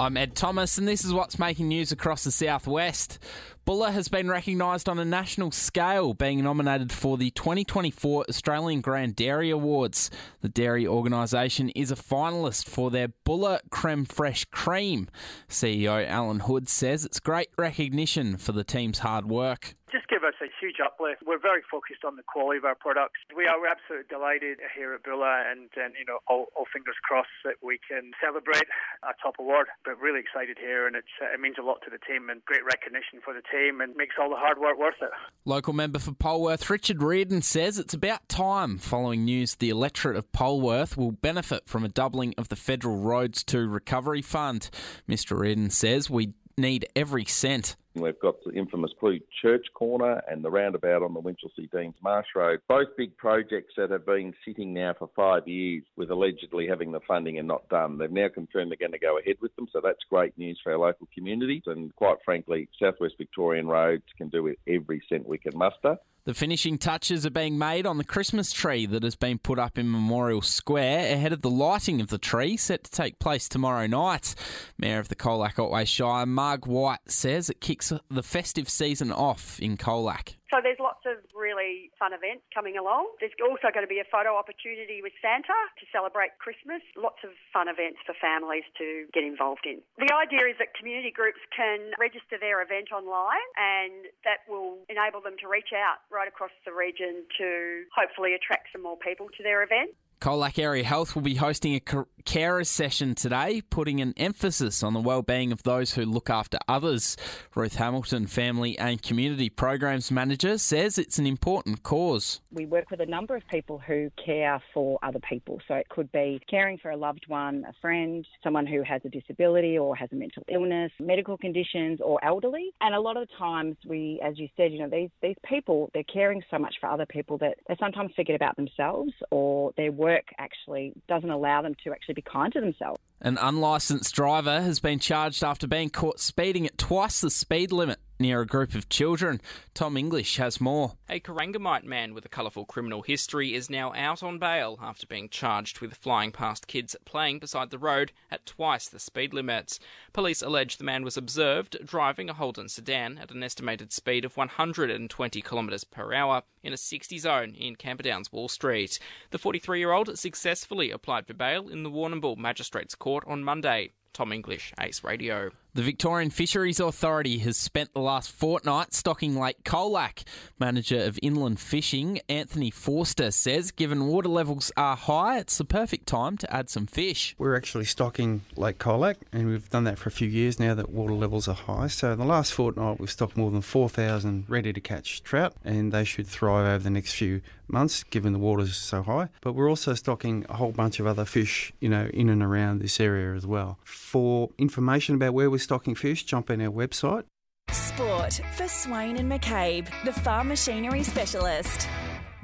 I'm Ed Thomas, and this is what's making news across the southwest. Bulla has been recognised on a national scale, being nominated for the 2024 Australian Grand Dairy Awards. The dairy organisation is a finalist for their Bulla Creme Fraiche Cream. CEO Alan Hood says it's great recognition for the team's hard work just give us a huge uplift. We're very focused on the quality of our products. We are absolutely delighted here at Bulla and, and you know, all, all, fingers crossed that we can celebrate our top award. But really excited here and it's, uh, it means a lot to the team and great recognition for the team and makes all the hard work worth it. Local member for Polwarth, Richard Riordan, says it's about time following news the electorate of Polwarth will benefit from a doubling of the Federal Roads to Recovery Fund. Mr. Reardon says we need every cent. We've got the infamous Blue Church Corner and the roundabout on the Winchelsea Deans Marsh Road. Both big projects that have been sitting now for five years with allegedly having the funding and not done. They've now confirmed they're going to go ahead with them, so that's great news for our local communities. And quite frankly, Southwest Victorian roads can do with every cent we can muster. The finishing touches are being made on the Christmas tree that has been put up in Memorial Square ahead of the lighting of the tree set to take place tomorrow night. Mayor of the Colac Otway Shire, Marg White, says it kicks the festive season off in Colac. So there's lots of really fun events coming along. There's also going to be a photo opportunity with Santa to celebrate Christmas. Lots of fun events for families to get involved in. The idea is that community groups can register their event online and that will enable them to reach out right across the region to hopefully attract some more people to their event. Colac Area Health will be hosting a carer session today, putting an emphasis on the well-being of those who look after others. Ruth Hamilton, Family and Community Programs Manager, says it's an important cause. We work with a number of people who care for other people. So it could be caring for a loved one, a friend, someone who has a disability or has a mental illness, medical conditions or elderly. And a lot of the times we, as you said, you know, these, these people, they're caring so much for other people that they sometimes forget about themselves or their work actually doesn't allow them to actually be kind to themselves. An unlicensed driver has been charged after being caught speeding at twice the speed limit near a group of children. Tom English has more. A Corangamite man with a colourful criminal history is now out on bail after being charged with flying past kids playing beside the road at twice the speed limits. Police allege the man was observed driving a Holden sedan at an estimated speed of 120 kilometres per hour in a 60 zone in Camperdown's Wall Street. The 43 year old successfully applied for bail in the Warrnambool Magistrates Court on Monday. Tom English, Ace Radio. The Victorian Fisheries Authority has spent the last fortnight stocking Lake Colac. Manager of Inland Fishing, Anthony Forster, says given water levels are high, it's the perfect time to add some fish. We're actually stocking Lake Colac, and we've done that for a few years now that water levels are high. So in the last fortnight, we've stocked more than 4,000 ready to catch trout, and they should thrive over the next few months given the water's so high. But we're also stocking a whole bunch of other fish, you know, in and around this area as well. For information about where we're stocking fish, jump on our website. Sport for Swain and McCabe, the farm machinery specialist.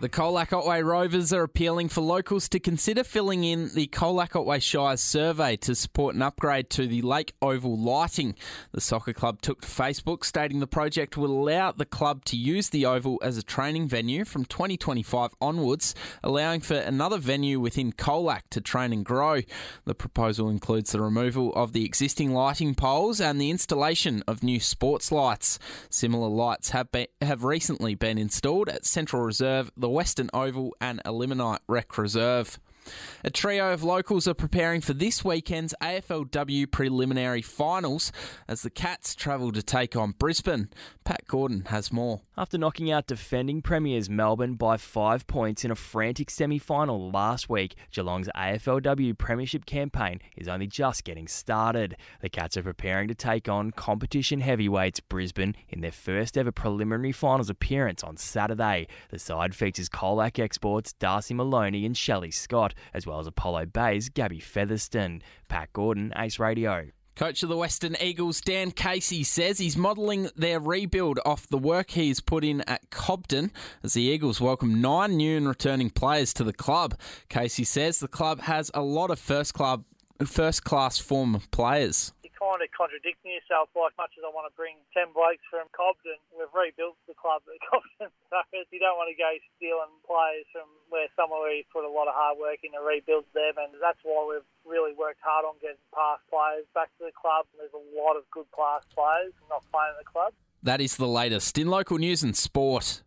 The Colac Otway Rovers are appealing for locals to consider filling in the Colac Otway Shire survey to support an upgrade to the Lake Oval lighting. The soccer club took to Facebook stating the project will allow the club to use the Oval as a training venue from 2025 onwards, allowing for another venue within Colac to train and grow. The proposal includes the removal of the existing lighting poles and the installation of new sports lights. Similar lights have been, have recently been installed at Central Reserve the Western Oval and Elliminyt Rec Reserve. A trio of locals are preparing for this weekend's AFLW preliminary finals as the Cats travel to take on Brisbane. Pat Gordon has more. After knocking out defending premiers Melbourne by five points in a frantic semi final last week, Geelong's AFLW Premiership campaign is only just getting started. The Cats are preparing to take on competition heavyweights Brisbane in their first ever preliminary finals appearance on Saturday. The side features Colac exports Darcy Maloney and Shelley Scott as well as Apollo Bay's Gabbi Featherston. Pat Gordon, Ace Radio. Coach of the Western Eagles, Dan Casey, says he's modelling their rebuild off the work he's put in at Cobden as the Eagles welcome nine new and returning players to the club. Casey says the club has a lot of first club, first class form players. Contradicting yourself. Like much as I want to bring ten blokes from Cobden, we've rebuilt the club at Cobden. you don't want to go stealing players from where somewhere where you put a lot of hard work in to rebuild them, and that's why we've really worked hard on getting past players back to the club. There's a lot of good past players not playing at the club. That is the latest in local news and sport.